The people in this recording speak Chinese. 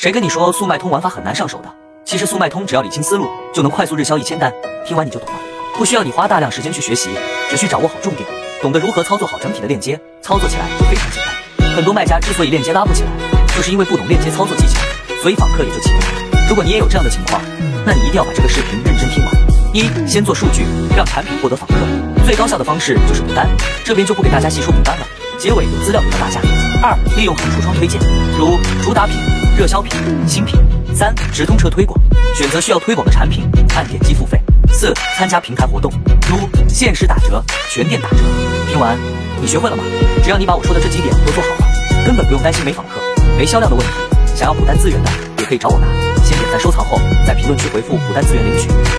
谁跟你说速卖通玩法很难上手的？其实速卖通只要理清思路，就能快速日销一千单。听完你就懂了，不需要你花大量时间去学习，只需掌握好重点，懂得如何操作好整体的链接，操作起来就非常简单。很多卖家之所以链接拉不起来，就是因为不懂链接操作技巧，所以访客也就起不来。如果你也有这样的情况，那你一定要把这个视频认真听完。一，先做数据，让产品获得访客，最高效的方式就是补单，这边就不给大家细说补单了，结尾有资料给到大家。二，利用横橱窗推荐，如主打品。热销品、新品。三、直通车推广，选择需要推广的产品，按点击付费。四、参加平台活动，如限时打折、全店打折。听完，你学会了吗？只要你把我说的这几点都做好了，根本不用担心没访客、没销量的问题。想要补单资源的，也可以找我拿。先点赞收藏后，在评论区回复补单资源领取。